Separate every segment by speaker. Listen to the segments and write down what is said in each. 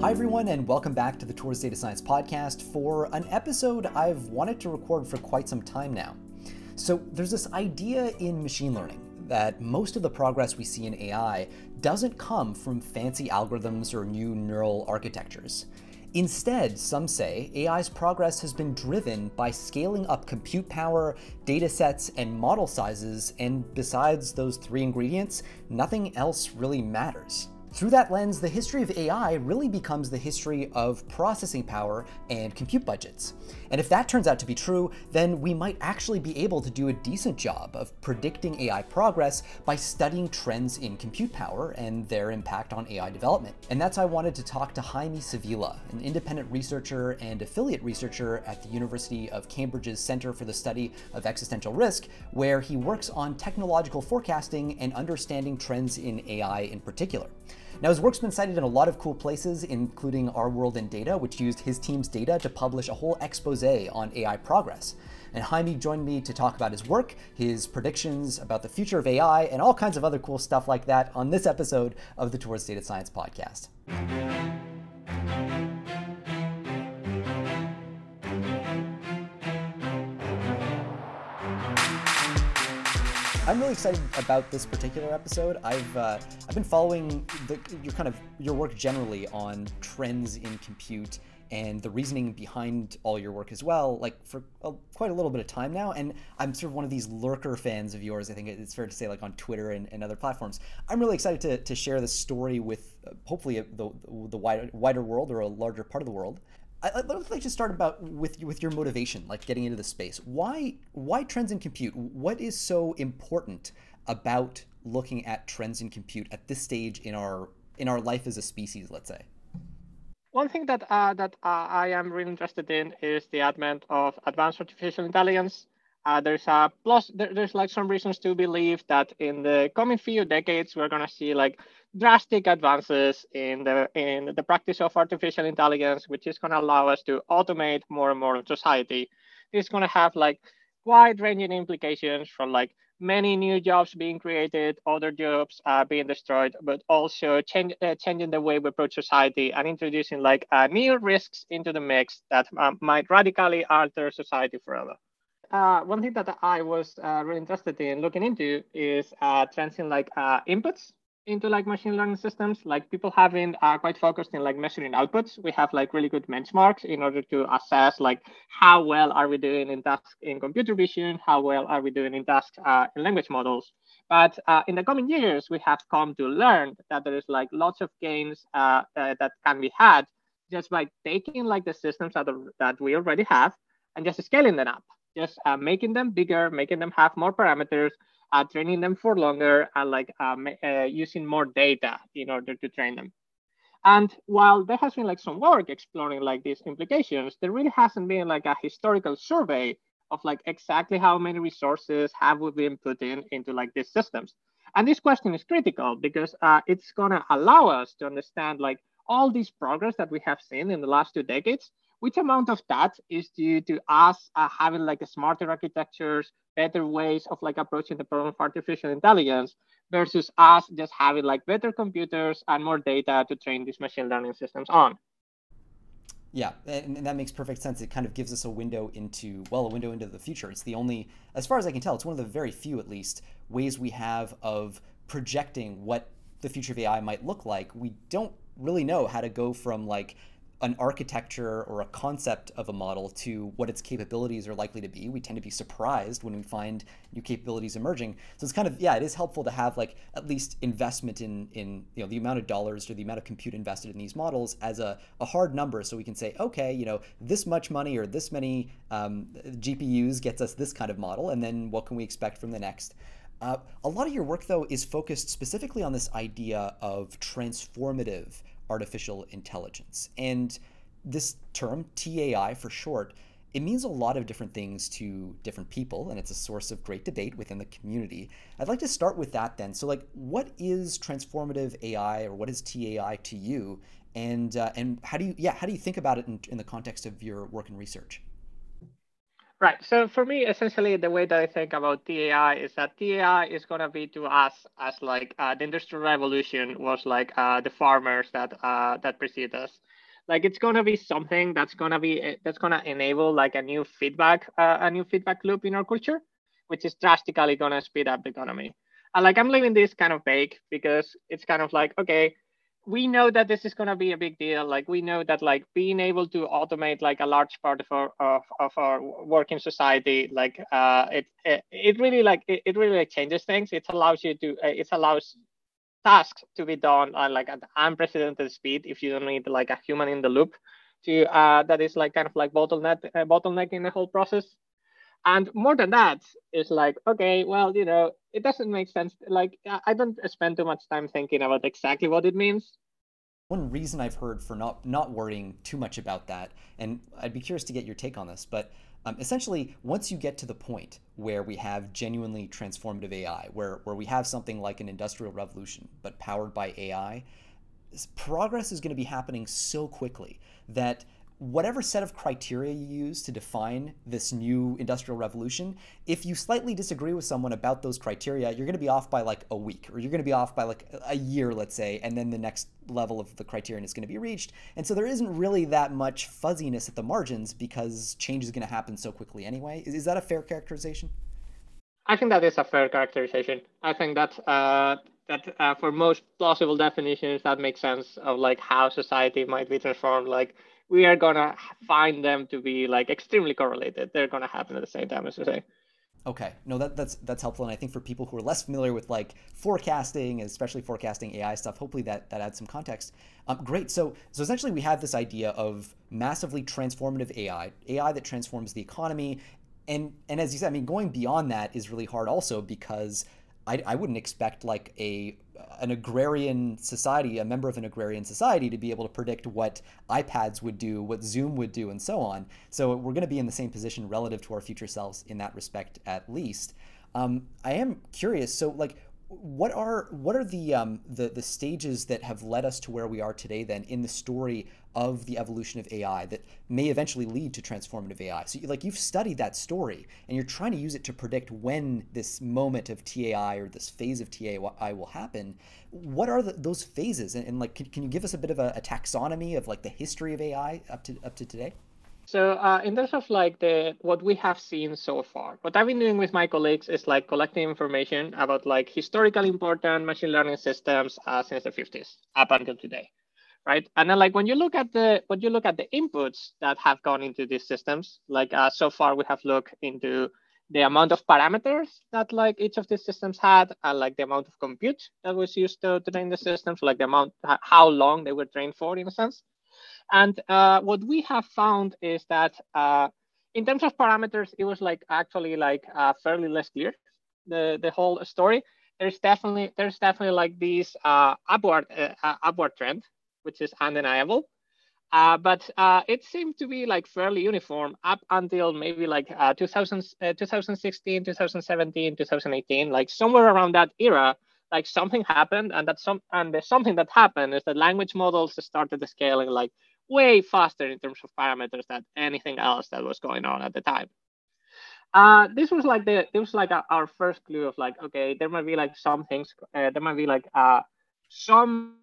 Speaker 1: Hi, everyone, and welcome back to the Towards Data Science podcast for an episode I've wanted to record for quite some time now. So, there's this idea in machine learning that most of the progress we see in AI doesn't come from fancy algorithms or new neural architectures. Instead, some say AI's progress has been driven by scaling up compute power, data sets, and model sizes, and besides those three ingredients, nothing else really matters. Through that lens, the history of AI really becomes the history of processing power and compute budgets. And if that turns out to be true, then we might actually be able to do a decent job of predicting AI progress by studying trends in compute power and their impact on AI development. And that's why I wanted to talk to Jaime Sevilla, an independent researcher and affiliate researcher at the University of Cambridge's Center for the Study of Existential Risk, where he works on technological forecasting and understanding trends in AI in particular. Now, his work's been cited in a lot of cool places, including Our World in Data, which used his team's data to publish a whole expose on AI progress. And Jaime joined me to talk about his work, his predictions about the future of AI, and all kinds of other cool stuff like that on this episode of the Towards Data Science podcast. I'm really excited about this particular episode. I've uh, I've been following the, your kind of your work generally on trends in compute and the reasoning behind all your work as well, like for a, quite a little bit of time now. And I'm sort of one of these lurker fans of yours. I think it's fair to say, like on Twitter and, and other platforms. I'm really excited to, to share this story with uh, hopefully the, the wider, wider world or a larger part of the world. I, would like to start about with with your motivation, like getting into the space. Why why trends in compute? What is so important about looking at trends in compute at this stage in our in our life as a species? Let's say.
Speaker 2: One thing that uh, that uh, I am really interested in is the advent of advanced artificial intelligence. Uh, there's a plus. There, there's like some reasons to believe that in the coming few decades we're gonna see like drastic advances in the in the practice of artificial intelligence, which is gonna allow us to automate more and more of society. It's gonna have like wide-ranging implications from like many new jobs being created, other jobs uh, being destroyed, but also change, uh, changing the way we approach society and introducing like uh, new risks into the mix that um, might radically alter society forever. Uh, one thing that I was uh, really interested in looking into is uh, trends in like inputs into like machine learning systems, like people having uh, quite focused in like measuring outputs. We have like really good benchmarks in order to assess like how well are we doing in tasks in computer vision, how well are we doing in tasks uh, in language models. But uh, in the coming years, we have come to learn that there is like lots of gains uh, uh, that can be had just by taking like the systems that, that we already have and just scaling them up, just uh, making them bigger, making them have more parameters, uh, training them for longer and like um, uh, using more data in order to train them. And while there has been like some work exploring like these implications, there really hasn't been like a historical survey of like exactly how many resources have we been put in into like these systems. And this question is critical because uh, it's gonna allow us to understand like all this progress that we have seen in the last two decades which amount of that is due to us uh, having like smarter architectures, better ways of like approaching the problem of artificial intelligence versus us just having like better computers and more data to train these machine learning systems on.
Speaker 1: Yeah, and, that makes perfect sense. It kind of gives us a window into, well, a window into the future. It's the only, as far as I can tell, it's one of the very few, at least, ways we have of projecting what the future of AI might look like. We don't really know how to go from like an architecture or a concept of a model to what its capabilities are likely to be. We tend to be surprised when we find new capabilities emerging. So it's kind of yeah, it is helpful to have like at least investment in in you know the amount of dollars or the amount of compute invested in these models as a, a hard number, so we can say okay, you know this much money or this many um, GPUs gets us this kind of model, and then what can we expect from the next? Uh, a lot of your work, though, is focused specifically on this idea of transformative artificial intelligence. And this term, TAI for short, it means a lot of different things to different people, and it's a source of great debate within the community. I'd like to start with that then. So, like, what is transformative AI, or what is TAI to you, and uh, and how do you yeah how do you think about it in, in the context of your work and research?
Speaker 2: Right. So for me, essentially, the way that I think about TAI is that TAI is gonna be to us as like uh, the industrial revolution was like uh, the farmers that uh, that precede us. Like it's gonna be something that's gonna be eh, that's gonna enable like a new feedback uh, a new feedback loop in our culture, which is drastically gonna speed up the economy. And like I'm leaving this kind of vague because it's kind of like okay, we know that this is going to be a big deal. Like we know that like being able to automate like a large part of our of, of our working society like uh it it, it really like it, it really like changes things. It allows you to uh, it allows tasks to be done at like at unprecedented speed if you don't need like a human in the loop to uh that is like kind of like bottleneck uh, bottlenecking the whole process and more than that, it's like okay well you know it doesn't make sense. Like i don't spend too much time thinking about exactly what it means.
Speaker 1: One reason i've heard for not not worrying too much about that and i'd be curious to get your take on this but um, essentially once you get to the point where we have genuinely transformative ai where where we have something like an industrial revolution but powered by ai progress is going to be happening so quickly that whatever set of criteria you use to define this new industrial revolution, if you slightly disagree with someone about those criteria, you're going to be off by like a week or you're going to be off by like a year, let's say, and then the next level of the criterion is going to be reached. And so there isn't really that much fuzziness at the margins because change is going to happen so quickly anyway. Is, is that a fair characterization?
Speaker 2: I think that is a fair characterization. I think that uh, that uh, for most plausible definitions, that makes sense of like how society might be transformed. Like we are gonna find them to be like extremely correlated. They're gonna happen at the same time, as you say.
Speaker 1: Okay, no, that, that's that's helpful, and I think for people who are less familiar with like forecasting, especially forecasting AI stuff, hopefully that that adds some context. Um, great. So so essentially, we have this idea of massively transformative AI, AI that transforms the economy, and and as you said, I mean, going beyond that is really hard also because I, I wouldn't expect like a an agrarian society, a member of an agrarian society, to be able to predict what iPads would do, what Zoom would do, and so on. So we're going to be in the same position relative to our future selves in that respect, at least. Um, I am curious. So, like, what are what are the um, the the stages that have led us to where we are today? Then in the story of the evolution of AI that may eventually lead to transformative AI. So, like you've studied that story and you're trying to use it to predict when this moment of TAI or this phase of TAI will happen. What are the, those phases? And, and, like, can, can you give us a bit of a, a taxonomy of like the history of AI up to up to today?
Speaker 2: So uh, in terms of like the what we have seen so far, what I've been doing with my colleagues is like collecting information about like historically important machine learning systems uh, since the 50s up until today, right? And then like when you look at the when you look at the inputs that have gone into these systems, like uh, so far we have looked into the amount of parameters that like each of these systems had, and like the amount of compute that was used to, to train the systems, like the amount how long they were trained for in a sense. And uh, what we have found is that uh, in terms of parameters, it was like actually like uh, fairly less clear the the whole story. There's definitely there's definitely like this uh, upward uh, uh, upward trend, which is undeniable. but it seemed to be like fairly uniform up until maybe like 2000, 2016, 2017, 2018, like somewhere around that era like something happened and that some and the something that happened is that language models started scaling like way faster in terms of parameters than anything else that was going on at the time. Uh, this was like the this was like a, our first clue of like okay there might be like some things uh, there might be like uh, some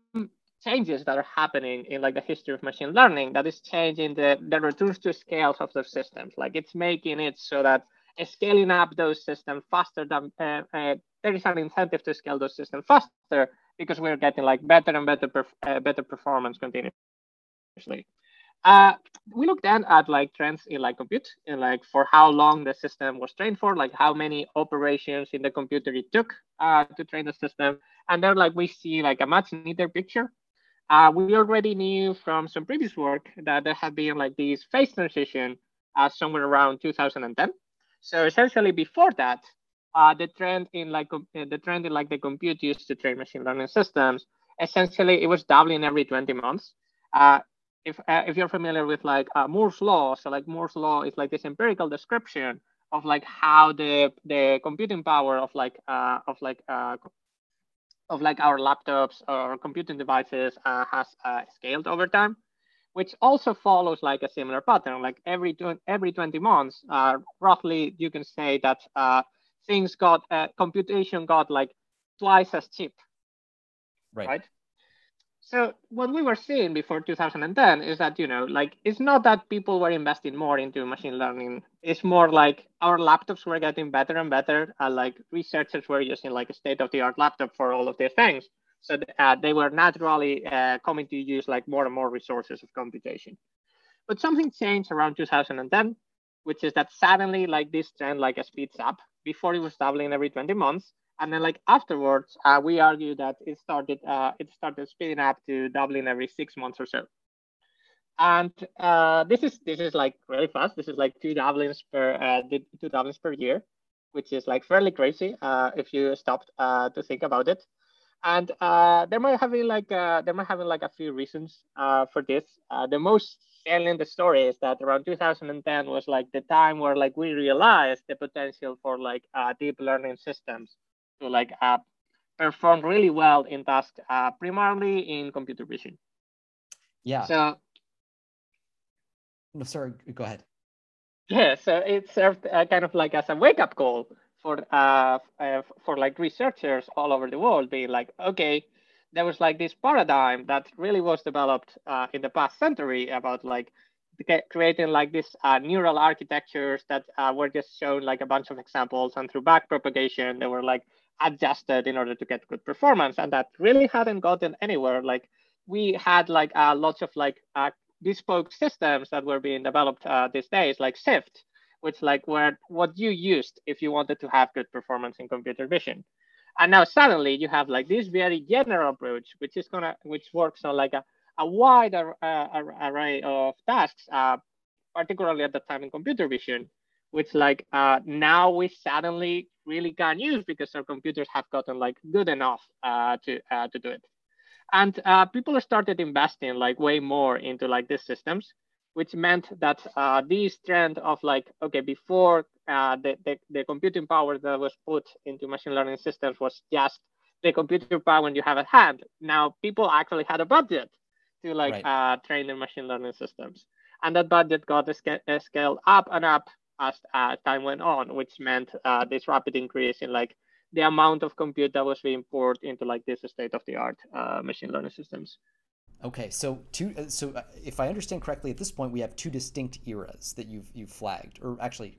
Speaker 2: changes that are happening in like the history of machine learning that is changing the the returns to scales of the systems like it's making it so that scaling up those systems faster than uh, uh, there is an incentive to scale those systems faster because we're getting like better and better perf- uh, better performance continuously. Uh, we looked then at like trends in like compute and like for how long the system was trained for, like how many operations in the computer it took uh, to train the system. And then like we see like a much neater picture. Uh, we already knew from some previous work that there had been like this phase transition uh, somewhere around 2010. So essentially before that, uh, the trend in like uh, the trend in like the compute used to train machine learning systems, essentially it was doubling every 20 months. Uh, if uh, if you're familiar with like uh, Moore's law, so like Moore's law is like this empirical description of like how the the computing power of like of like of like our laptops or computing devices uh, has uh, scaled over time. which also follows like a similar pattern. Like every every 20 months, uh, roughly, you can say that uh, things got uh, computation got like twice as cheap.
Speaker 1: Right.
Speaker 2: right. So what we were seeing before 2010 is that you know like it's not that people were investing more into machine learning. It's more like our laptops were getting better and better. And like researchers were using like a state of the art laptop for all of these things. So uh, they were naturally uh, coming to use like more and more resources of computation. But something changed around 2010, which is that suddenly like this trend like speeds up. Before it was doubling every 20 months, and then like afterwards, uh, we argue that it started uh, it started speeding up to doubling every six months or so. And uh, this is this is like really fast. This is like two doublings per uh, two doublings per year, which is like fairly crazy uh, if you stopped uh, to think about it. And there might have been like there might have been like a few reasons for this. the most the story is that around 2010 was like the time where like we realized the potential for like deep learning systems to like uh, perform really well in tasks, uh, primarily in computer vision.
Speaker 1: Yeah.
Speaker 2: So.
Speaker 1: No, sorry. Go ahead.
Speaker 2: Yeah. So it served uh, kind of like as a wake up call for uh, uh, for like researchers all over the world, being like, okay, there was like this paradigm that really was developed uh, in the past century about like creating like this uh, neural architectures that uh, were just shown like a bunch of examples and through back propagation they were like adjusted in order to get good performance and that really hadn't gotten anywhere. Like we had like uh, lots of like uh, bespoke systems that were being developed uh, these days like SIFT which like were what you used if you wanted to have good performance in computer vision. And now suddenly you have like this very general approach which is gonna which works on like a, a wide uh, array of tasks uh, particularly at the time in computer vision which like uh, now we suddenly really can use because our computers have gotten like good enough uh, to uh, to do it. And uh, people started investing like way more into like these systems, which meant that uh, this trend of like okay before uh, the, the the computing power that was put into machine learning systems was just the computer power you have at hand. Now people actually had a budget to like right. train their machine learning systems, and that budget got scaled up and up as uh, time went on, which meant uh, this rapid increase in like the amount of compute that was being poured into like this state of the art uh, machine learning systems.
Speaker 1: Okay, so two. Uh, so uh, if I understand correctly, at this point we have two distinct eras that you've you've flagged, or actually,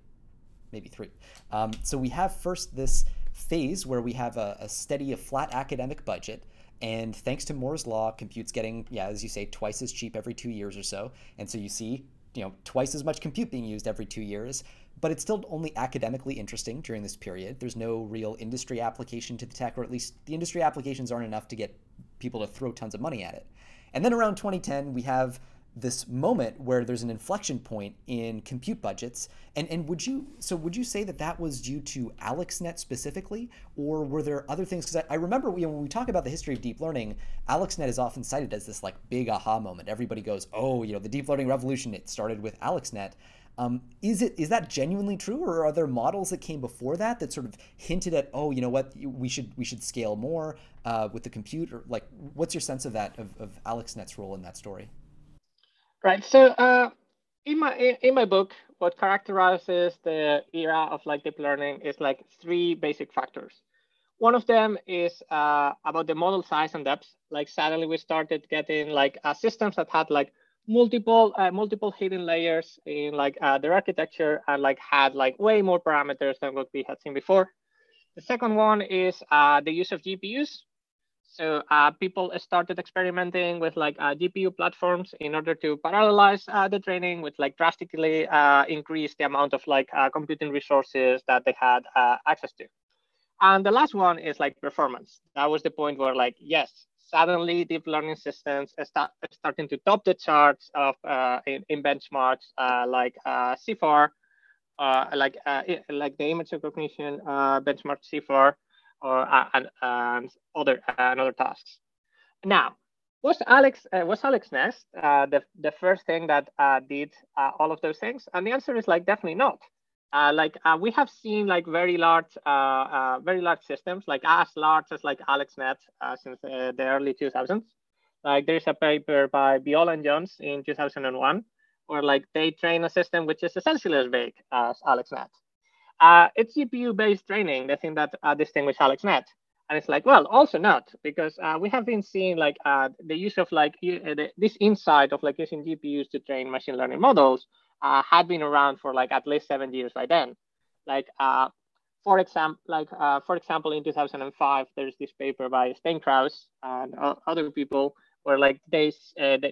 Speaker 1: maybe three. Um, so we have first this phase where we have a, a steady, a flat academic budget. And thanks to Moore's law, compute's getting, yeah, as you say, twice as cheap every two years or so. And so you see you know twice as much compute being used every two years but it's still only academically interesting during this period. There's no real industry application to the tech or at least the industry applications aren't enough to get people to throw tons of money at it. And then around 2010 we have this moment where there's an inflection point in compute budgets. And and would you so would you say that that was due to AlexNet specifically or were there other things? Because I, I, remember know, when we talk about the history of deep learning AlexNet is often cited as this like big aha moment. Everybody goes oh you know the deep learning revolution it started with AlexNet. Um, is it is that genuinely true, or are there models that came before that that sort of hinted at, oh, you know what, we should we should scale more uh, with the compute, or like, what's your sense of that of, of AlexNet's role in that story?
Speaker 2: Right. So uh, in my in my book, what characterizes the era of like deep learning is like three basic factors. One of them is uh, about the model size and depth. Like suddenly we started getting like uh, systems that had like multiple uh, multiple hidden layers in like uh, their architecture and like had like way more parameters than what we had seen before. The second one is uh, the use of GPUs. So uh, people started experimenting with like uh, GPU platforms in order to parallelize uh, the training, which like drastically uh, increased the amount of like uh, computing resources that they had uh, access to. And the last one is like performance. That was the point where like, yes, suddenly deep learning systems start starting to top the charts of in, in, benchmarks like CIFAR, like like the image recognition benchmark CIFAR, or uh, and, and other uh, and other tasks. Now, was Alex uh, was AlexNet uh, the the first thing that uh, did uh, all of those things? And the answer is like definitely not. like we have seen like very large very large systems like as large as like AlexNet since the early 2000s. Like there's a paper by Viola and Jones in 2001, where like they train a system which is essentially as big as AlexNet. Uh, it's GPU-based training, the thing that uh, distinguishes AlexNet. And it's like, well, also not, because uh, we have been seeing like uh, the use of like uh, the, this insight of like using GPUs to train machine learning models uh, had been around for like at least seven years by then. Like, uh, for example, like for example, in 2005, there's this paper by Steinkraus and other people where like they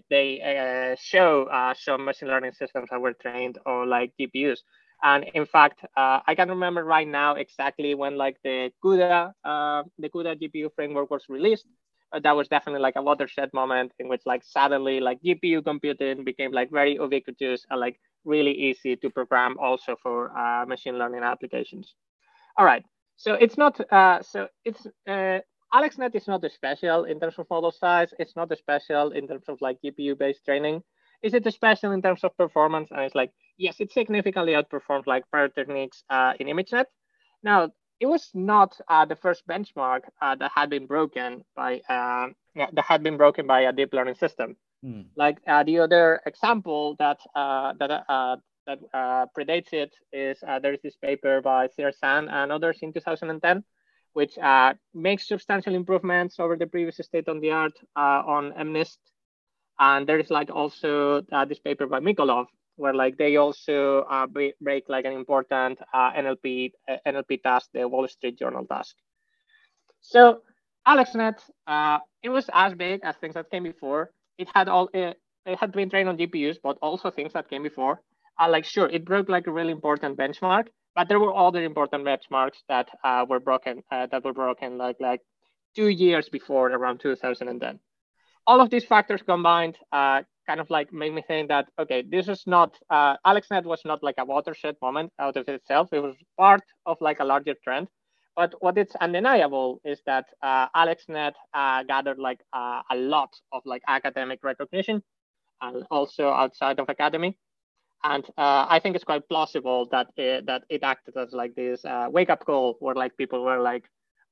Speaker 2: they show some machine learning systems that were trained on like GPUs. And in fact, uh, I can remember right now exactly when like the CUDA, uh, the CUDA GPU framework was released. Uh, that was definitely like a watershed moment in which like suddenly like GPU computing became like very ubiquitous and like really easy to program also for uh, machine learning applications. All right, so it's not uh, so it's uh, AlexNet is not special in terms of model size. It's not special in terms of like GPU based training is it special in terms of performance? And it's like, yes, it significantly outperformed like prior techniques uh, in ImageNet. Now, it was not uh, the first benchmark uh, that had been broken by uh, yeah, that had been broken by a deep learning system. Mm. Like uh, the other example that uh, that that predates it is there's this paper by Ciresan and others in 2010, which makes substantial improvements over the previous state of the art on MNIST and there is like also uh, this paper by Mikolov where like they also uh, break like an important uh, NLP uh, NLP task, the Wall Street Journal task. So AlexNet, uh, it was as big as things that came before. It had all it, it had been trained on GPUs, but also things that came before. Uh, like sure, it broke like a really important benchmark, but there were other important benchmarks that uh, were broken that were broken like like two years before around 2010 all of these factors combined uh, kind of like made me think that okay this is not uh, alexnet was not like a watershed moment out of itself. It was part of like a larger trend. But what it's undeniable is that uh, alexnet uh, gathered like uh, a lot of like academic recognition and also outside of academy. And uh, i think it's quite plausible that it, that it acted as like this uh, wake up call where like people were like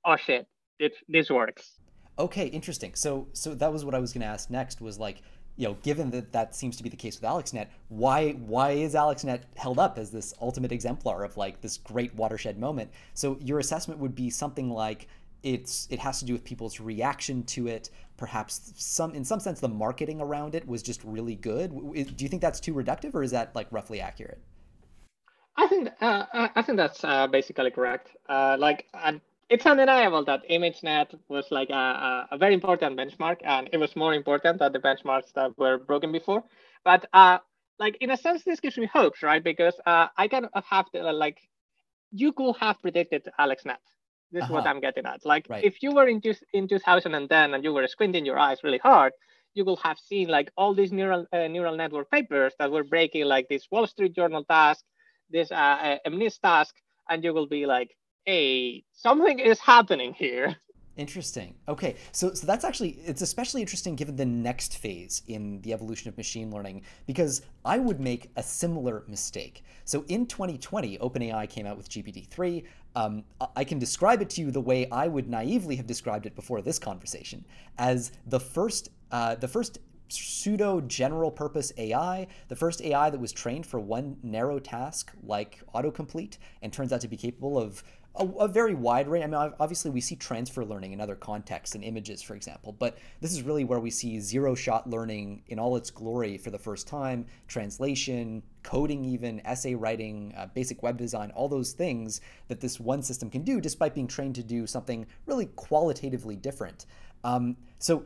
Speaker 2: oh shit it, this works.
Speaker 1: Okay, interesting. So so that was what I was going to ask next was like, you know, given that that seems to be the case with AlexNet, why why is AlexNet held up as this ultimate exemplar of like this great watershed moment? So your assessment would be something like it's it has to do with people's reaction to it. Perhaps some in some sense the marketing around it was just really good. Do you think that's too reductive, or is that like roughly accurate?
Speaker 2: I think uh, I think that's uh, basically correct. Uh, like it's undeniable that ImageNet was like a, a, very important benchmark, and it was more important than the benchmarks that were broken before. But uh, like in a sense, this gives me hopes, right? Because uh, I kind of have to uh, like you could have predicted AlexNet. This uh-huh. is what uh-huh. I'm getting at. Like right. if you were in in 2010 and you were squinting your eyes really hard, you will have seen like all these neural uh, neural network papers that were breaking like this Wall Street Journal task, this uh, MNIST task, and you will be like, hey, something is happening here.
Speaker 1: Interesting. Okay, so so that's actually it's especially interesting given the next phase in the evolution of machine learning because I would make a similar mistake. So in 2020, OpenAI came out with GPT-3. Um, I can describe it to you the way I would naively have described it before this conversation, as the first uh, the first pseudo general purpose AI, the first AI that was trained for one narrow task like autocomplete and turns out to be capable of a, a, very wide range. I mean, obviously, we see transfer learning in other contexts and images, for example, but this is really where we see zero shot learning in all its glory for the first time translation, coding, even essay writing, uh, basic web design, all those things that this one system can do, despite being trained to do something really qualitatively different. Um, so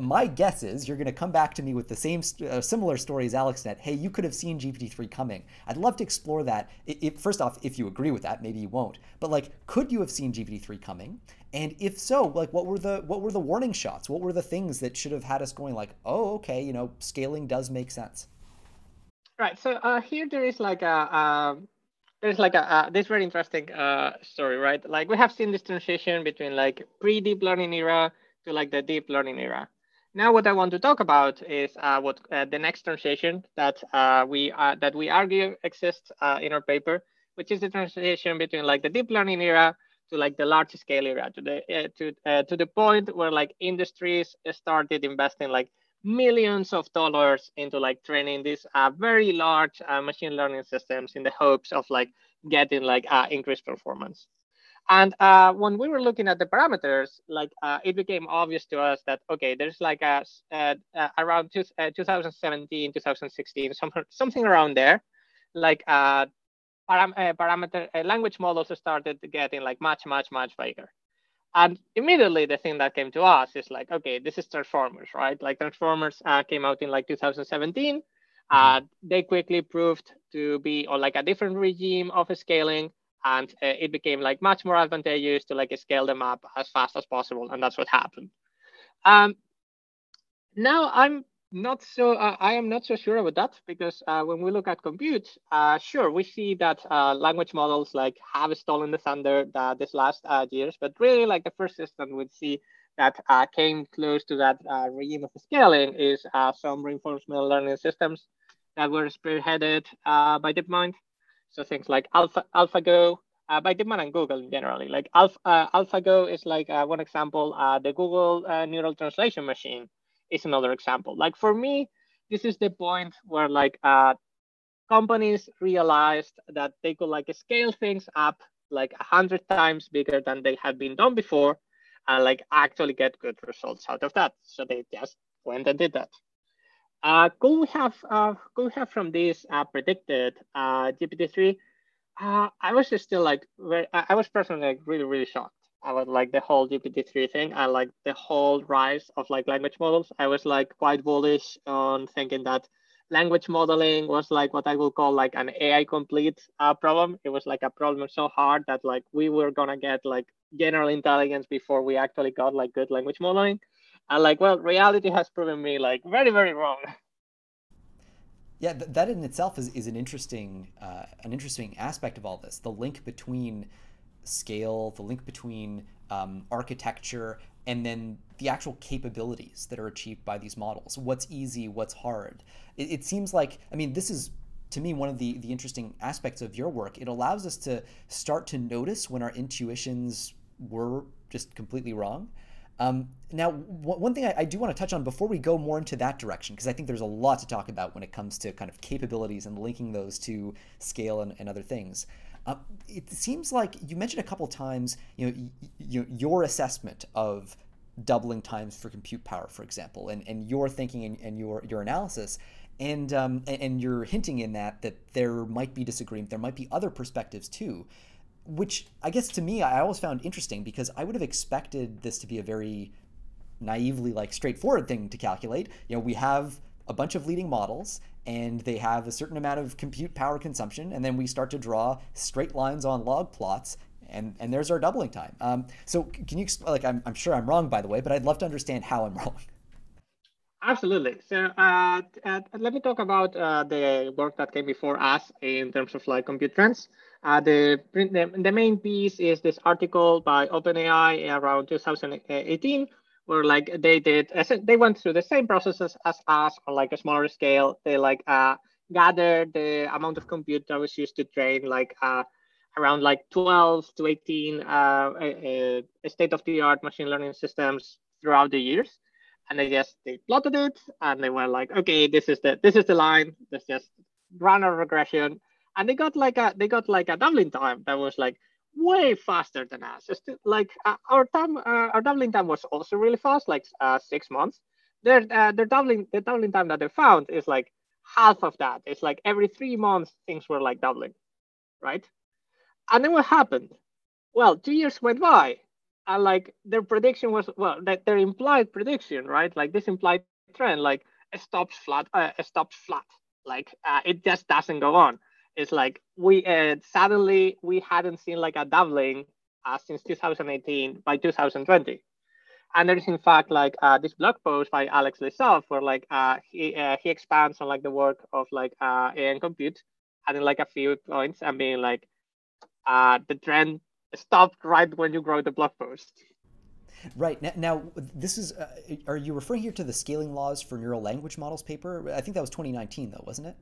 Speaker 1: my guess is you're going to come back to me with the same uh, similar story as AlexNet. Hey, you could have seen GPT-3 coming. I'd love to explore that. It, it, first off, if you agree with that, maybe you won't. But like, could you have seen GPT-3 coming? And if so, like, what were the what were the warning shots? What were the things that should have had us going like, oh, okay, you know, scaling does make sense.
Speaker 2: Right. So uh, here there is like a. Uh, there's like a this very interesting uh, story, right? Like we have seen this transition between like pre-deep learning era to like the deep learning era now, what I want to talk about is uh, what uh, the next transition that uh, we uh, that we argue exists uh, in our paper, which is the transition between like the deep learning era to like the large scale era to the uh, to to the point where like industries started investing like millions of dollars into like training these very large machine learning systems in the hopes of like getting like increased performance. And uh, when we were looking at the parameters, like uh, it became obvious to us that okay, there's like a, uh, around two, 2017, 2016, something something around there, like param parameter language models started getting like much much much bigger. And immediately the thing that came to us is like, okay, this is Transformers, right? Like Transformers uh, came out in like 2017. Mm-hmm. Uh, they quickly proved to be on like a different regime of scaling, and uh, it became like much more advantageous to like scale them up as fast as possible, and that's what happened. Um, now I'm not so uh, i am not so sure about that because uh, when we look at compute uh, sure we see that uh, language models like have stolen the thunder that this last uh, years but really like the first system we see that uh, came close to that regime of scaling is some reinforcement learning systems that were spearheaded by DeepMind. So things like Alpha, AlphaGo, uh, by DeepMind and Google generally. Like Alpha, uh, AlphaGo is like uh, one example, the Google neural translation machine is another example. Like for me, this is the point where like uh, companies realized that they could like scale things up like a hundred times bigger than they had been done before, and like actually get good results out of that. So they just went and did that. Uh, could we have uh, could we have from this uh, predicted uh, GPT-3? Uh, I was still like very, I was personally like really really shocked I was like the whole GPT-3 thing and like the whole rise of like language models. I was like quite bullish on thinking that language modeling was like what I would call like an AI complete uh, problem. It was like a problem so hard that like we were gonna get like general intelligence before we actually got like good language modeling. And like, well, reality has proven me like very, very wrong.
Speaker 1: Yeah, th- that in itself is, is an interesting uh, an interesting aspect of all this. The link between scale, the link between um, architecture, and then the actual capabilities that are achieved by these models. What's easy, what's hard. It, it, seems like, I mean, this is to me one of the, the interesting aspects of your work. It allows us to start to notice when our intuitions were just completely wrong. Um, now, w- one thing I, I, do want to touch on before we go more into that direction, because I think there's a lot to talk about when it comes to kind of capabilities and linking those to scale and, and other things. Uh, it seems like you mentioned a couple times, you know, y- y- your assessment of doubling times for compute power, for example, and, and your thinking and, and your your analysis, and, um, and and you're hinting in that that there might be disagreement, there might be other perspectives too, which I guess to me I always found interesting because I would have expected this to be a very naively like straightforward thing to calculate. You know, we have a bunch of leading models and they have a certain amount of compute power consumption, and then we start to draw straight lines on log plots, and and there's our doubling time. Um, so can you explain? Like I'm, I'm sure I'm wrong by the way, but I'd love to understand how I'm wrong.
Speaker 2: Absolutely. So uh, uh, let me talk about uh, the work that came before us in terms of like compute trends. Uh, the, the, the main piece is this article by OpenAI around 2018, where like they did they went through the same processes as us on like a smaller scale. They like uh gathered the amount of compute that was used to train like uh around like 12 to 18 uh, state of the art machine learning systems throughout the years. And they just they plotted it and they were like okay this is the this is the line. Let's just run a regression and they got like a they got like a doubling time that was like way faster than us. It's like uh, our time, uh, our doubling time was also really fast, like uh, six months. Their uh, their doubling the doubling time that they found is like half of that. It's like every three months things were like doubling, right? And then what happened? Well, two years went by, and like their prediction was well, that their implied prediction, right? Like this implied trend, like it stops flat, uh, it stops flat, like uh, it just doesn't go on it's like we uh, suddenly we hadn't seen like a doubling uh, since 2018 by 2020 and there's in fact like uh, this blog post by alex Lyzhov where like uh, he uh, he expands on like the work of like uh, and compute adding like a few points and being like uh, the trend stopped right when you wrote the blog post
Speaker 1: Right now, now this is. Uh, are you referring here to the scaling laws for neural language models paper? I think that was 2019, though, wasn't it?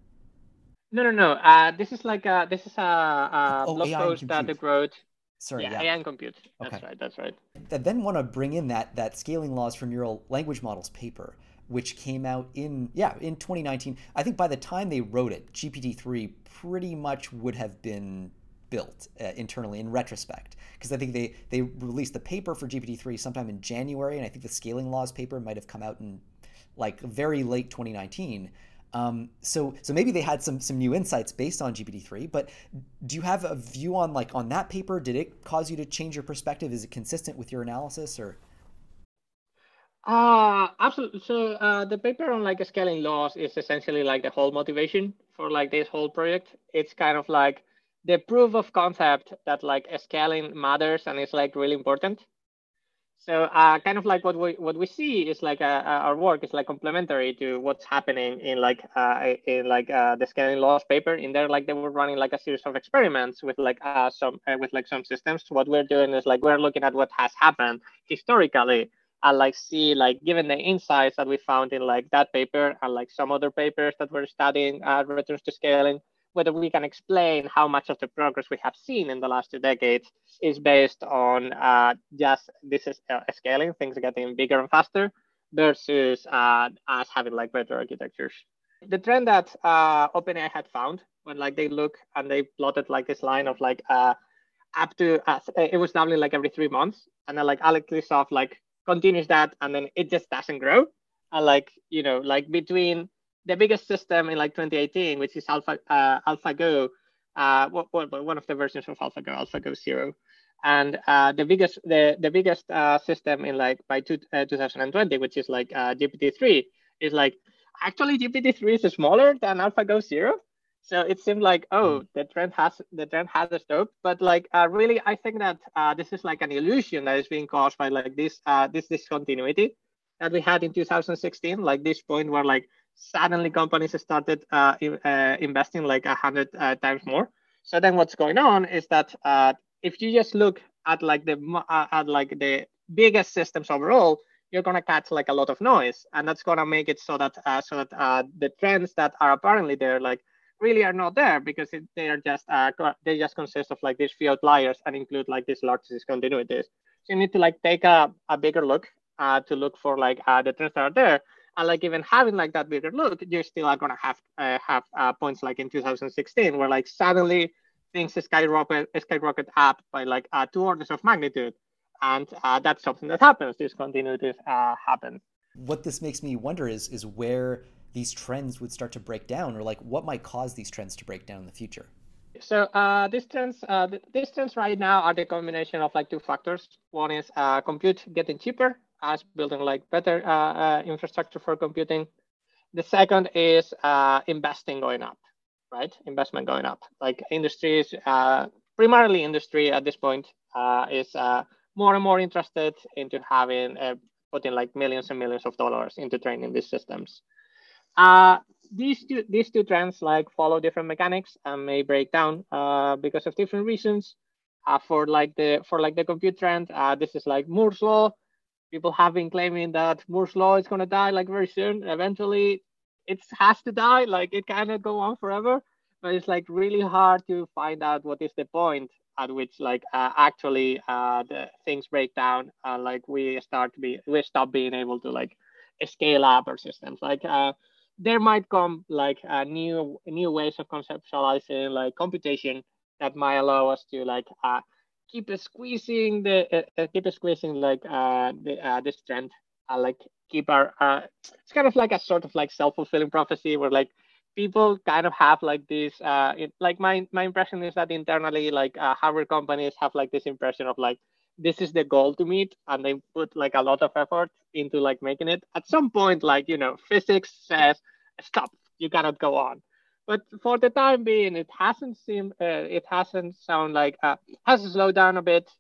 Speaker 2: No, no, no. Uh, this is like a, this is a, a oh, blog AI post that the growth.
Speaker 1: Sorry,
Speaker 2: yeah,
Speaker 1: yeah.
Speaker 2: AI and compute. That's okay. right. That's right.
Speaker 1: I then want to bring in that that scaling laws for neural language models paper, which came out in yeah in 2019. I think by the time they wrote it, GPT-3 pretty much would have been built uh, internally in retrospect because I think they they released the paper for GPT-3 sometime in January, and I think the scaling laws paper might have come out in like very late 2019. Um, so so maybe they had some some new insights based on GPT-3. But do you have a view on like on that paper? Did it cause you to change your perspective? Is it consistent with your analysis or?
Speaker 2: Uh, absolutely. So uh, the paper on like scaling laws is essentially like the whole motivation for like this whole project. It's kind of like the proof of concept that like scaling matters and it's like really important. So uh, kind of like what we what we see is like uh, uh, our work is like complementary to what's happening in like uh, in like uh, the scaling laws paper. In there, like they were running like a series of experiments with like uh, some with like some systems. What we're doing is like we're looking at what has happened historically and like see like given the insights that we found in like that paper and like some other papers that we're studying uh, returns to scaling whether we can explain how much of the progress we have seen in the last two decades is based on uh, just this is uh, scaling, things getting bigger and faster, versus uh, us having like better architectures. The trend that uh, OpenAI had found when like they look and they plotted like this line of like uh, up to uh, it was doubling like every three months, and then like Alex Christoff like continues that, and then it just doesn't grow. And like you know like between the biggest system in like 2018, which is Alpha uh, AlphaGo, uh, one of the versions of AlphaGo, AlphaGo Zero, and uh, the biggest the the biggest uh, system in like by two, uh, 2020, which is like uh, GPT-3, is like actually GPT-3 is smaller than AlphaGo Zero. So it seemed like oh hmm. the trend has the trend has a stopped, but like uh, really I think that uh, this is like an illusion that is being caused by like this uh, this discontinuity that we had in 2016, like this point where like suddenly companies started uh, uh, investing like a hundred uh, times more. So then what's going on is that uh, if you just look at like the uh, at like the biggest systems overall, you're gonna catch like a lot of noise, and that's gonna make it so that uh, so that the trends that are apparently there like really are not there because it, they are just they just consist of like these few outliers and include like these large discontinuities. So you need to like take a, a bigger look to look for like the trends that are there and like even having like that bigger look, you're still are gonna have uh, have uh, points like in 2016 where like suddenly things skyrocket skyrocket up by like uh, two orders of magnitude, and uh, that's something that happens. These continuities uh, happen.
Speaker 1: What this makes me wonder is is where these trends would start to break down, or like what might cause these trends to break down in the future.
Speaker 2: So uh, these trends, uh, these trends right now are the combination of like two factors. One is uh, compute getting cheaper, us building like better uh, uh, infrastructure for computing. The second is uh, investing going up, right? Investment going up. Like industries, primarily industry at this point is more and more interested into having putting like millions and millions of dollars into training these systems. Uh, these two these two trends like follow different mechanics and may break down uh, because of different reasons. Uh, for like the for like the compute trend, this is like Moore's law people have been claiming that Moore's law is going to die like very soon. Eventually, it has to die. Like it cannot go on forever. But it's like really hard to find out what is the point at which like uh, actually uh, the things break down. Uh, like we start to be we stop being able to like scale up our systems. Like uh, there might come like uh, new new ways of conceptualizing like computation that might allow us to like uh, keep squeezing the uh, uh, keep squeezing like uh the uh, this trend. Uh, like keep our uh it's kind of like a sort of like self-fulfilling prophecy where like people kind of have like this uh it, like my my impression is that internally like uh, hardware companies have like this impression of like this is the goal to meet and they put like a lot of effort into like making it. At some point like you know physics says stop you cannot go on but for the time being, it hasn't seemed, uh, it hasn't sound like, uh, has slowed down a bit,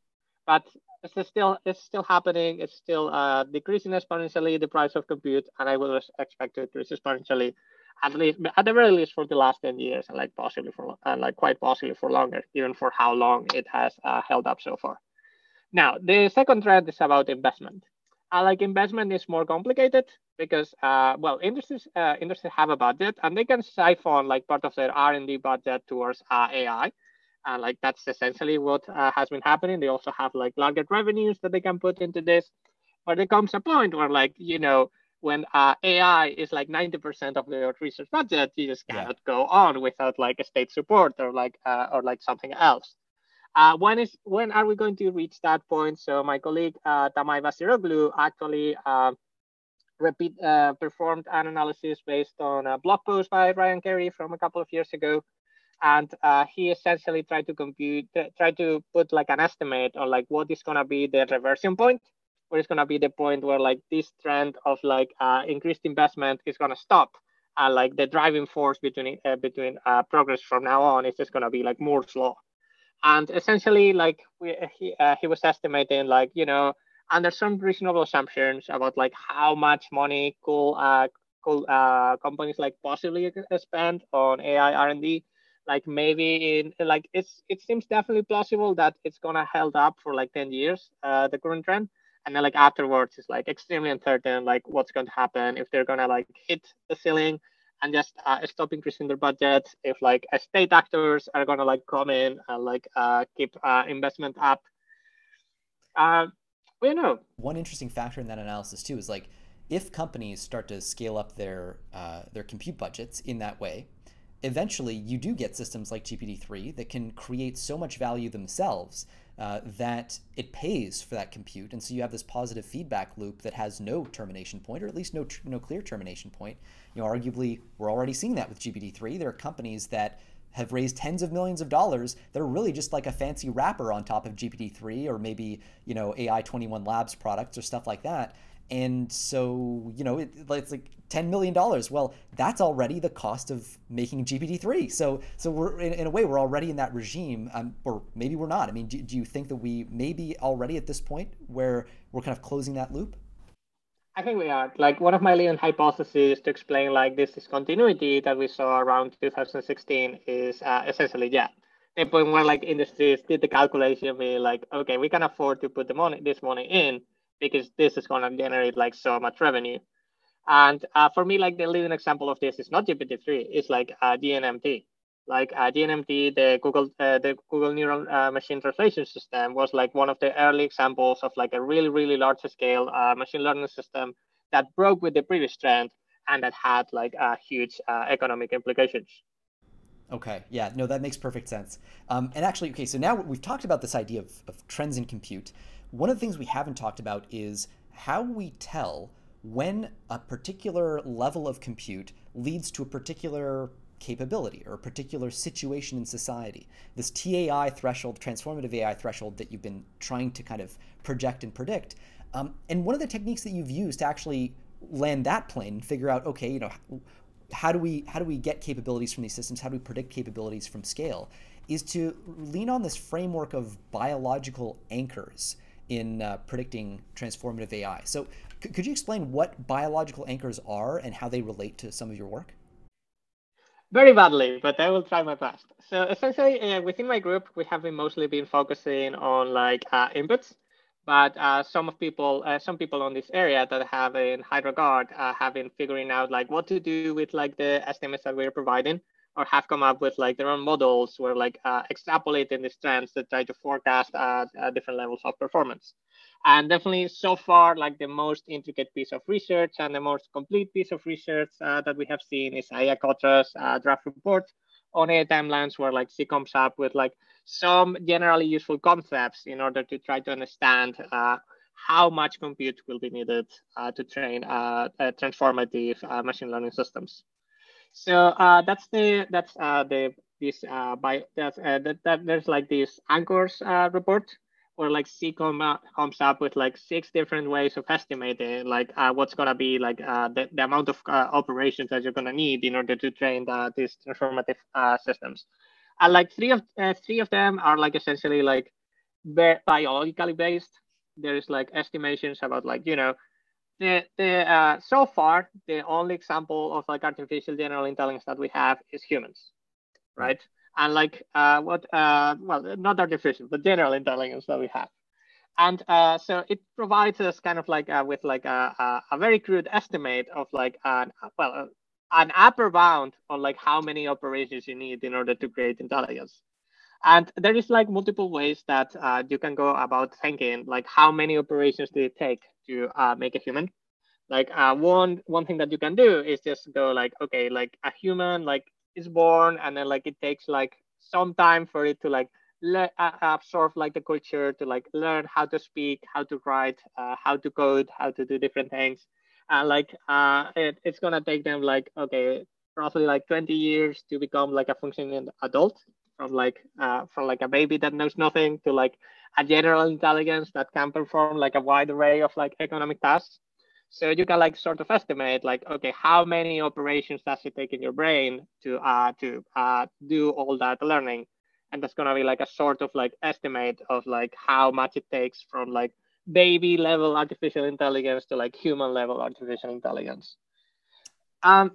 Speaker 2: but it's still, it's still happening. It's still uh, decreasing exponentially the price of compute, and I will expect to increase exponentially, at least, at the very least, for the last ten years, and like possibly for, and like quite possibly for longer, even for how long it has uh, held up so far. Now, the second trend is about investment. Uh, like investment is more complicated because uh, well industries uh, industries have a budget and they can siphon like part of their r&d budget towards uh, ai and like that's essentially what uh, has been happening. They also have like larger revenues that they can put into this. But there comes a point where like you know when uh, ai is like 90% of your research budget you just cannot yeah. go on without like a state support or like uh, or like something else uh, when is when are we going to reach that point? So my colleague uh, Tamay Besiroglu actually uh, repeat uh, performed an analysis based on a blog post by Ryan Carey from a couple of years ago. And uh, he essentially tried to compute tried to put like an estimate on like what is going to be the reversion point where it's going to be the point where like this trend of like uh, increased investment is going to stop. And like the driving force between uh, between uh, progress from now on is just going to be like Moore's law and essentially like we, he, uh, he was estimating like you know under some reasonable assumptions about like how much money could uh, could uh, companies like possibly spend on AI R&D like maybe in like it's it seems definitely plausible that it's gonna held up for like 10 years uh the current trend. And then like afterwards it's like extremely uncertain like what's going to happen if they're gonna like hit the ceiling and just uh, stop increasing their budgets. If like state actors are gonna like come in and like uh, keep uh, investment up. Uh we know.
Speaker 1: One interesting factor in that analysis too is like if companies start to scale up their uh, their compute budgets in that way eventually you do get systems like GPT-3 that can create so much value themselves uh, that it pays for that compute. And so you have this positive feedback loop that has no termination point, or at least no, tr- no clear termination point. You know, arguably, we're already seeing that with GPT-3. There are companies that have raised tens of millions of dollars that are really just like a fancy wrapper on top of GPT-3 or maybe, you know, AI21 Labs products or stuff like that. And so, you know, it, it's like $10 million. Well, that's already the cost of making GPT-3. So, so we're in, in a way, we're already in that regime, um, or maybe we're not. I mean, do, do you think that we may be already at this point where we're kind of closing that loop?
Speaker 2: I think we are. Like one of my leading hypotheses to explain like this discontinuity that we saw around 2016 is uh, essentially, yeah, the point where like industries did the calculation, be like, okay, we can afford to put the money, this money in, because this is going to generate like so much revenue. And uh, for me, like the leading example of this is not GPT-3, it's like uh, GNMT. Like uh, GNMT, the Google, uh, the Google Neural uh, Machine Translation System was like one of the early examples of like a really, really large scale uh, machine learning system that broke with the previous trend and that had like huge economic implications.
Speaker 1: Okay, yeah, no, that makes perfect sense. Um, and actually, okay, so now we've talked about this idea of, of trends in compute. One of the things we haven't talked about is how we tell when a particular level of compute leads to a particular capability or a particular situation in society. This TAI threshold, transformative AI threshold that you've been trying to kind of project and predict. Um, and one of the techniques that you've used to actually land that plane and figure out, okay, you know, how do we how do we get capabilities from these systems? How do we predict capabilities from scale? Is to lean on this framework of biological anchors in uh, predicting transformative AI. So, could you explain what biological anchors are and how they relate to some of your work?
Speaker 2: Very badly, but I will try my best. So, essentially, uh, within my group, we have been mostly been focusing on like uh, inputs, but uh, some of people, uh, some people on this area that have in high regard, uh, have been figuring out like what to do with like the estimates that we're providing or have come up with like their own models where like uh, extrapolating these trends to try to forecast uh, uh, different levels of performance. And definitely so far, like the most intricate piece of research and the most complete piece of research uh, that we have seen is Ajeya Cotra's uh, draft report on AI timelines where like she comes up with like some generally useful concepts in order to try to understand uh, how much compute will be needed to train transformative machine learning systems. So uh, that's the that's uh, the this uh, by that's uh, that, that there's like this anchors uh, report where like C come, comes up with like six different ways of estimating like uh, what's gonna be like uh, the, the amount of uh, operations that you're gonna need in order to train the, these transformative uh, systems. And like three of uh, three of them are like essentially like biologically based. There's like estimations about like you know the the uh, so far the only example of like artificial general intelligence that we have is humans, right? And like uh, what uh, well not artificial but general intelligence that we have, and uh, so it provides us kind of like uh, with like a, a, very crude estimate of like an well an upper bound on like how many operations you need in order to create intelligence. And there is like multiple ways that uh, you can go about thinking, like how many operations do it take to uh, make a human? Like uh, one one thing that you can do is just go like, okay, like a human like is born, and then like it takes like some time for it to like le- uh, absorb like the culture, to like learn how to speak, how to write, uh, how to code, how to do different things. And like uh, it, it's gonna take them like okay, roughly like 20 years to become like a functioning adult from like uh, from like a baby that knows nothing to like a general intelligence that can perform like a wide array of like economic tasks. So you can like sort of estimate like okay how many operations does it take in your brain to uh to uh do all that learning? And that's gonna be like a sort of like estimate of like how much it takes from like baby level artificial intelligence to like human level artificial intelligence. Um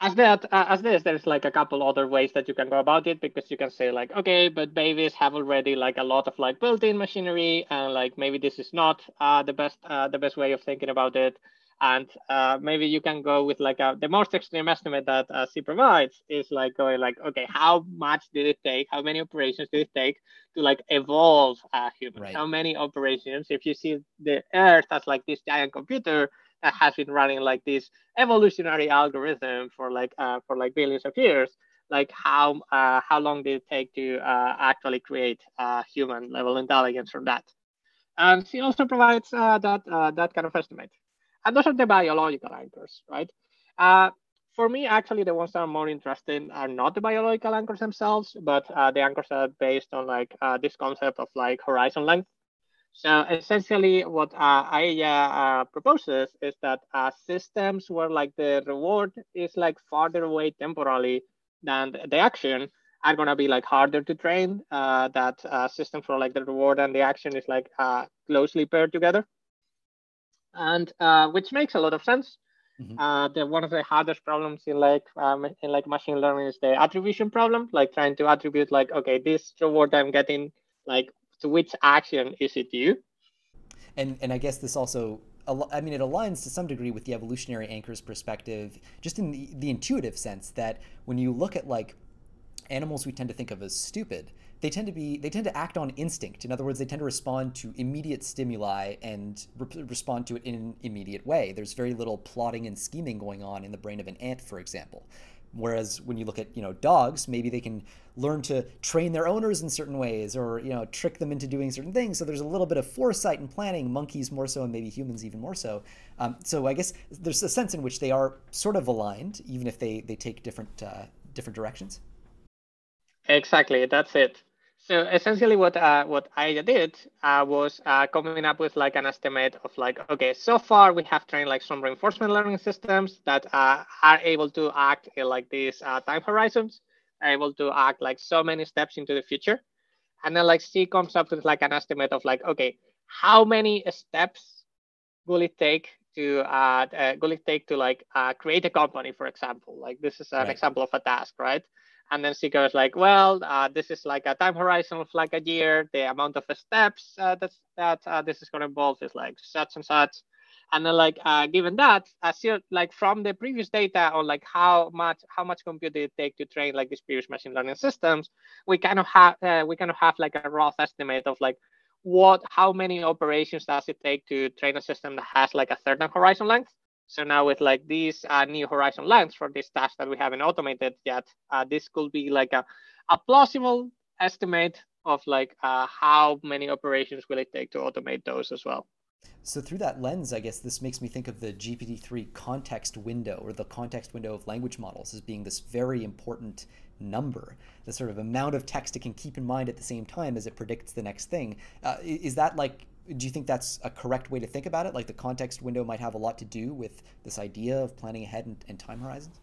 Speaker 2: as that uh, as this there's like a couple other ways that you can go about it because you can say like okay but babies have already like a lot of like built-in machinery and like maybe this is not uh, the best uh, the best way of thinking about it. And uh, maybe you can go with like a, the most extreme estimate that uh, C provides is like going like okay how much did it take? How many operations did it take to like evolve a human? Right. how many operations? If you see the earth as like this giant computer has been running like this evolutionary algorithm for like uh, for like billions of years like how uh, how long did it take to uh, actually create uh, human level intelligence from that? And she also provides uh, that uh, that kind of estimate. And those are the biological anchors right? Uh, for me actually the ones that are more interesting are not the biological anchors themselves but the anchors are based on like this concept of like horizon length so essentially, what uh, I uh, proposes is that uh, systems where like the reward is like farther away temporally than the action are gonna be like harder to train. Uh, that uh, systems where like the reward and the action is like uh, closely paired together, and which makes a lot of sense. Mm-hmm. the one of the hardest problems in like um, in like machine learning is the attribution problem, like trying to attribute like okay this reward I'm getting like to which action is it due?
Speaker 1: And and I guess this also I mean, it aligns to some degree with the evolutionary anchor's perspective, just in the, the intuitive sense that when you look at like animals we tend to think of as stupid, they tend to be they tend to act on instinct. In other words, they tend to respond to immediate stimuli and re- respond to it in an immediate way. There's very little plotting and scheming going on in the brain of an ant, for example. Whereas when you look at you know dogs, maybe they can learn to train their owners in certain ways, or you know trick them into doing certain things. So there's a little bit of foresight and planning. Monkeys more so, and maybe humans even more so. Um, so I guess there's a sense in which they are sort of aligned, even if they they take different uh, different directions.
Speaker 2: Exactly, that's it. So essentially, what uh, what I did uh, was uh, coming up with like an estimate of like, okay, so far we have trained like some reinforcement learning systems that uh, are able to act in like these uh, time horizons, able to act like so many steps into the future, and then like C comes up with like an estimate of like, okay, how many steps will it take to uh, uh will it take to like uh, create a company, for example? Like this is an right. example of a task, right? And then she goes like, well, uh, this is like a time horizon of like a year. The amount of steps uh, that uh, this is going to involve is like such and such. And then like uh, given that, as you like from the previous data on like how much how much compute did it take to train like these previous machine learning systems, we kind of have uh, we kind of have like a rough estimate of like what how many operations does it take to train a system that has like a certain horizon length so now with like these uh, new horizon lengths for this task that we haven't automated yet, uh, this could be like a, a plausible estimate of like uh, how many operations will it take to automate those as well.
Speaker 1: So through that lens, I guess this makes me think of the GPT-3 context window or the context window of language models as being this very important number, the sort of amount of text it can keep in mind at the same time as it predicts the next thing. Uh, is that like do you think that's a correct way to think about it? Like the context window might have a lot to do with this idea of planning ahead and, and time horizons?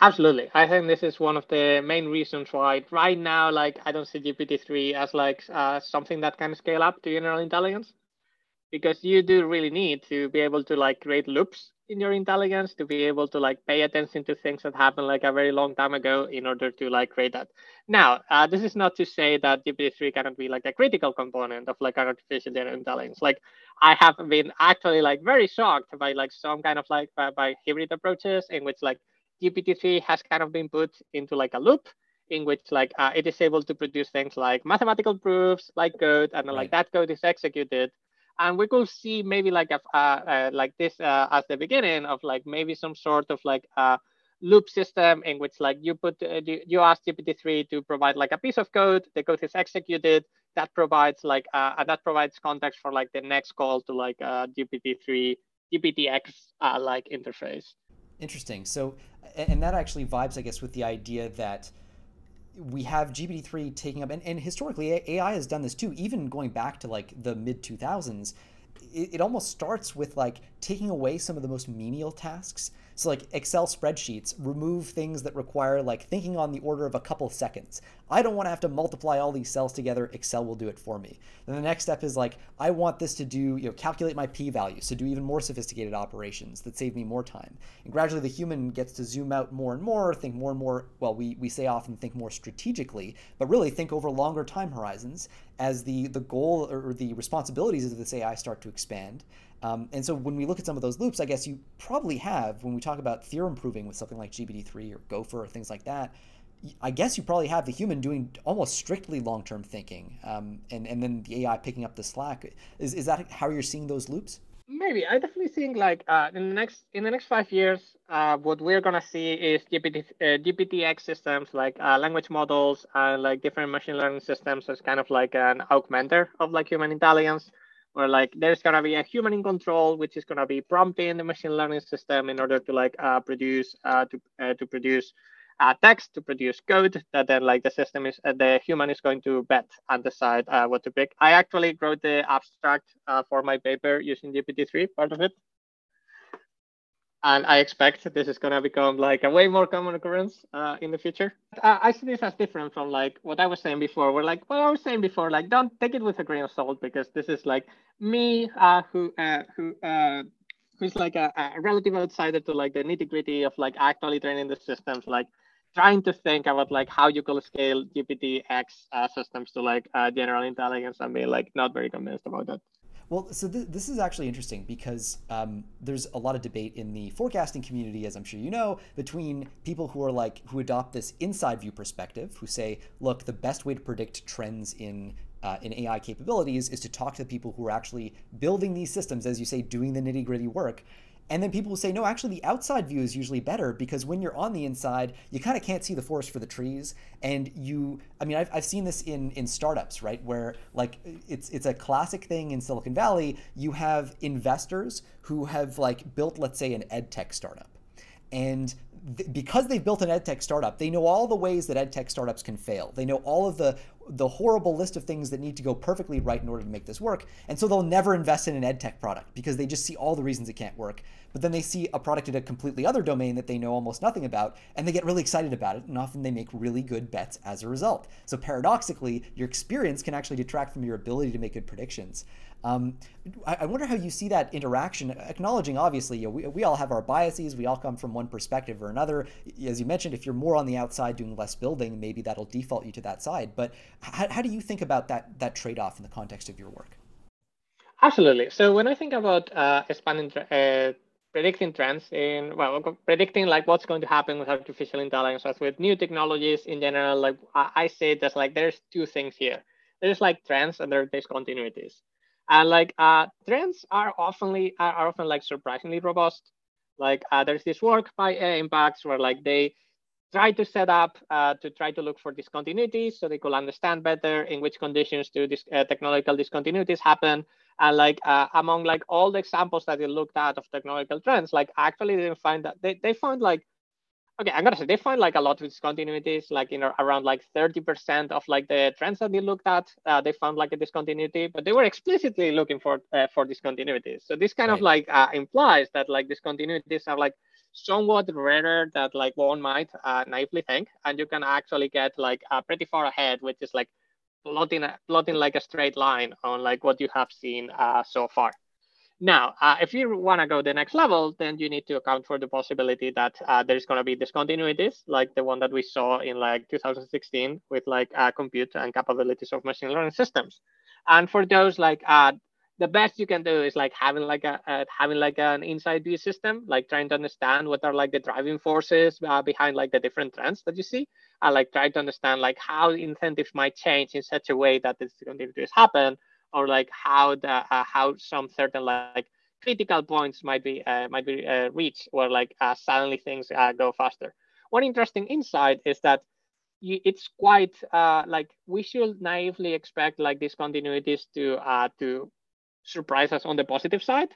Speaker 2: Absolutely. I think this is one of the main reasons why right now, like I don't see GPT-3 as like uh, something that can scale up to general intelligence because you do really need to be able to like create loops in your intelligence to be able to like pay attention to things that happened like a very long time ago in order to like create that. Now, uh, this is not to say that GPT-3 cannot be like a critical component of like artificial intelligence. Like I have been actually like very shocked by like some kind of like by, by hybrid approaches in which like GPT-3 has kind of been put into like a loop in which like uh, it is able to produce things like mathematical proofs, like code, and then, right. like that code is executed. And we could see maybe like a uh, uh, like this uh, as the beginning of like maybe some sort of like a loop system in which like you put uh, you ask GPT-3 to provide like a piece of code, the code is executed, that provides like that provides context for like the next call to like GPT-3 GPTX like interface.
Speaker 1: Interesting. So, and that actually vibes, I guess, with the idea that we have GPT-3 taking up, and, and historically AI has done this too, even going back to like the mid 2000s. It, it almost starts with like taking away some of the most menial tasks so like Excel spreadsheets remove things that require like thinking on the order of a couple seconds. I don't want to have to multiply all these cells together. Excel will do it for me. Then the next step is like I want this to do, you know, calculate my p-value, so do even more sophisticated operations that save me more time. And gradually the human gets to zoom out more and more, think more and more, well, we we say often think more strategically, but really think over longer time horizons as the the goal or the responsibilities of this AI start to expand. Um, and so when we look at some of those loops, I guess you probably have, when we talk about theorem proving with something like GPT-3 or Gopher or things like that, I guess you probably have the human doing almost strictly long-term thinking, um, and and then the AI picking up the slack. Is is that how you're seeing those loops?
Speaker 2: Maybe I definitely think like uh, in the next in the next five years, uh, what we're gonna see is GPT uh, GPTX systems like uh, language models and like different machine learning systems as kind of like an augmenter of like human intelligence where like there's gonna be a human in control, which is gonna be prompting the machine learning system in order to like uh, produce uh, to uh, to produce uh, text, to produce code that then like the system is uh, the human is going to bet and decide uh, what to pick. I actually wrote the abstract for my paper using GPT-3, part of it and I expect this is going to become like a way more common occurrence uh, in the future. Uh, I see this as different from like what I was saying before. We're like what I was saying before, like don't take it with a grain of salt because this is like me uh, who uh, who uh, who's like a, a, relative outsider to like the nitty gritty of like actually training the systems, like trying to think about like how you could scale GPT X uh, systems to like general intelligence and be like not very convinced about that.
Speaker 1: Well, so th- this is actually interesting because um, there's a lot of debate in the forecasting community, as I'm sure you know, between people who are like who adopt this inside view perspective, who say, look, the best way to predict trends in uh, in AI capabilities is to talk to the people who are actually building these systems, as you say, doing the nitty gritty work, and then people will say, no, actually, the outside view is usually better because when you're on the inside, you kind of can't see the forest for the trees. And you, I mean, I've, I've seen this in, in startups, right? Where like it's, it's a classic thing in Silicon Valley. You have investors who have like built, let's say, an ed tech startup. And because they've built an ed tech startup, they know all the ways that ed tech startups can fail. They know all of the the horrible list of things that need to go perfectly right in order to make this work. And so they'll never invest in an ed tech product because they just see all the reasons it can't work. But then they see a product in a completely other domain that they know almost nothing about, and they get really excited about it, and often they make really good bets as a result. So paradoxically, your experience can actually detract from your ability to make good predictions. Um, I, I, wonder how you see that interaction, acknowledging obviously you know, we, we all have our biases, we all come from one perspective or another. As you mentioned, if you're more on the outside doing less building, maybe that'll default you to that side. But how, how do you think about that that trade off in the context of your work?
Speaker 2: Absolutely. So when I think about uh, expanding, uh, predicting trends in well, predicting like what's going to happen with artificial intelligence, as with new technologies in general, like I, I say there's like there's two things here. There's like trends and there's discontinuities. And like uh, trends are oftenly are often like surprisingly robust. Like uh, there's this work by uh, Impacts where like they try to set up uh, to try to look for discontinuities so they could understand better in which conditions do this uh, technological discontinuities happen. And like uh, among like all the examples that they looked at of technological trends, like actually they didn't find that they, they found like okay, I'm gonna say they find like a lot of discontinuities, like you know around like 30% of like the trends that they looked at, uh, they found like a discontinuity, but they were explicitly looking for uh, for discontinuities. So this kind right. of like uh, implies that like discontinuities are like somewhat rarer that like one might uh, naively think, and you can actually get like uh, pretty far ahead, which is like plotting plotting like a straight line on like what you have seen uh, so far. Now, uh, if you want to go the next level, then you need to account for the possibility that uh, there's going to be discontinuities, like the one that we saw in like 2016 with like uh, compute and capabilities of machine learning systems. And for those, like uh, the best you can do is like having like a uh, having like an inside view system, like trying to understand what are like the driving forces uh, behind like the different trends that you see, and like try to understand like how incentives might change in such a way that this continues happen, or like how the uh, how some certain like critical points might be uh, might be uh, reached where like uh, suddenly things go faster. One interesting insight is that you, it's quite like we should naively expect like these continuities to to surprise us on the positive side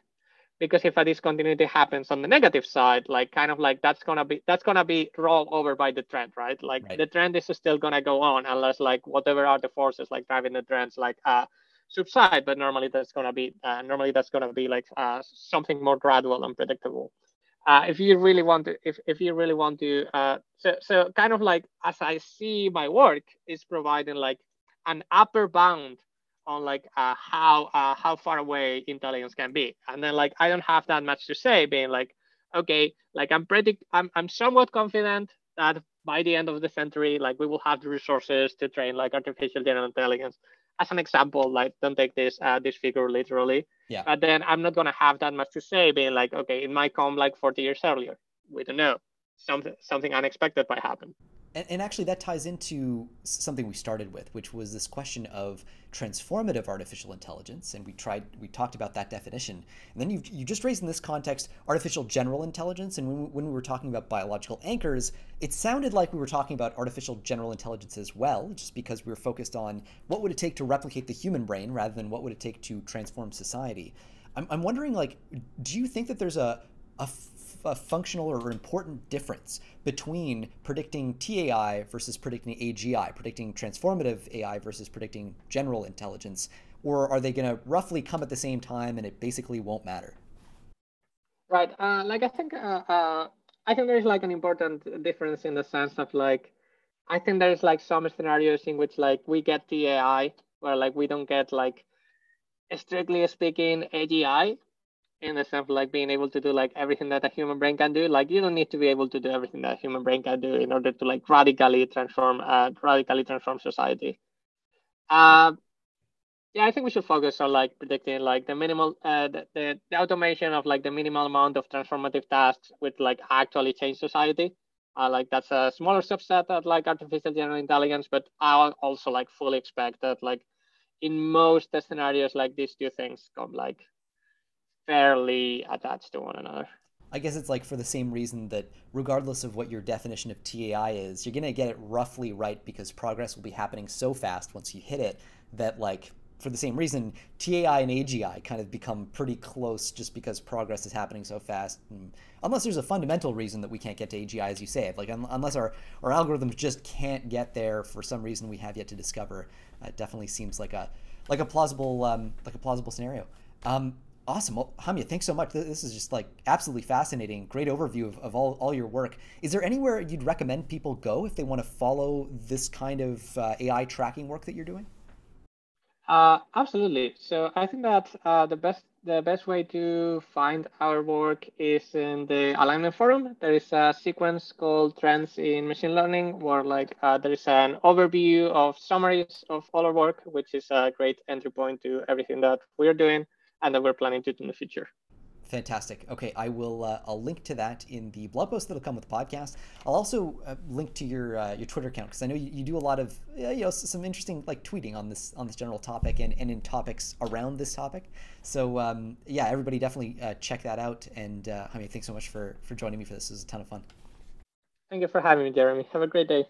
Speaker 2: because if a discontinuity happens on the negative side like kind of like that's gonna be that's gonna be rolled over by the trend right like right. the trend is still gonna go on unless like whatever are the forces like driving the trends like uh subside but normally that's gonna be uh, normally that's gonna be like uh, something more gradual and predictable. Uh, if you really want to if, if you really want to uh, so so kind of like as i see my work is providing like an upper bound on like uh, how uh, how far away intelligence can be. And then like i don't have that much to say being like okay like i'm pretty i'm, I'm somewhat confident that by the end of the century like we will have the resources to train like artificial general intelligence as an example like don't take this uh, this figure literally.
Speaker 1: Yeah.
Speaker 2: But then i'm not going to have that much to say being like okay it might come like 40 years earlier. We don't know. Something something unexpected might happen
Speaker 1: and, and actually, that ties into something we started with, which was this question of transformative artificial intelligence. And we tried, we talked about that definition. And then you you just raised in this context artificial general intelligence. And when we, when we were talking about biological anchors, it sounded like we were talking about artificial general intelligence as well, just because we were focused on what would it take to replicate the human brain rather than what would it take to transform society. I'm, I'm wondering, like, do you think that there's a a a functional or important difference between predicting TAI versus predicting AGI, predicting transformative AI versus predicting general intelligence? Or are they going to roughly come at the same time and it basically won't matter?
Speaker 2: Right. Uh, like I think uh, uh, I think there's like an important difference in the sense of like I think there's like some scenarios in which like we get TAI where like we don't get like strictly speaking AGI in the sense of like being able to do like everything that a human brain can do. Like you don't need to be able to do everything that a human brain can do in order to like radically transform uh, radically transform society. Uh, yeah, I think we should focus on like predicting like the minimal uh, the, the, the automation of like the minimal amount of transformative tasks with like actually change society. Uh, like that's a smaller subset of like artificial general intelligence, but I also like fully expect that like in most scenarios like these two things come like fairly attached to one another.
Speaker 1: I guess it's like for the same reason that regardless of what your definition of TAI is, you're going to get it roughly right because progress will be happening so fast once you hit it that like for the same reason TAI and AGI kind of become pretty close just because progress is happening so fast. And unless there's a fundamental reason that we can't get to AGI as you say, like un- unless our our algorithms just can't get there for some reason we have yet to discover, it definitely seems like a like a plausible um, like a plausible scenario. Um, Awesome. Well, Jaime, thanks so much. This is just like absolutely fascinating. Great overview of, of all, all your work. Is there anywhere you'd recommend people go if they want to follow this kind of uh, AI tracking work that you're doing?
Speaker 2: Uh, absolutely. So I think that uh, the best the best way to find our work is in the alignment forum. There is a sequence called Trends in Machine Learning, where like uh, there is an overview of summaries of all our work, which is a great entry point to everything that we're doing and that we're planning to do in the future.
Speaker 1: Fantastic. Okay, I will. Uh, I'll link to that in the blog post that'll come with the podcast. I'll also uh, link to your uh, your Twitter account because I know you, you, do a lot of you know some interesting like tweeting on this on this general topic and, and in topics around this topic. So um, yeah, everybody definitely uh, check that out. And uh, I mean, thanks so much for for joining me for this. It was a ton of fun.
Speaker 2: Thank you for having me, Jeremy. Have a great day.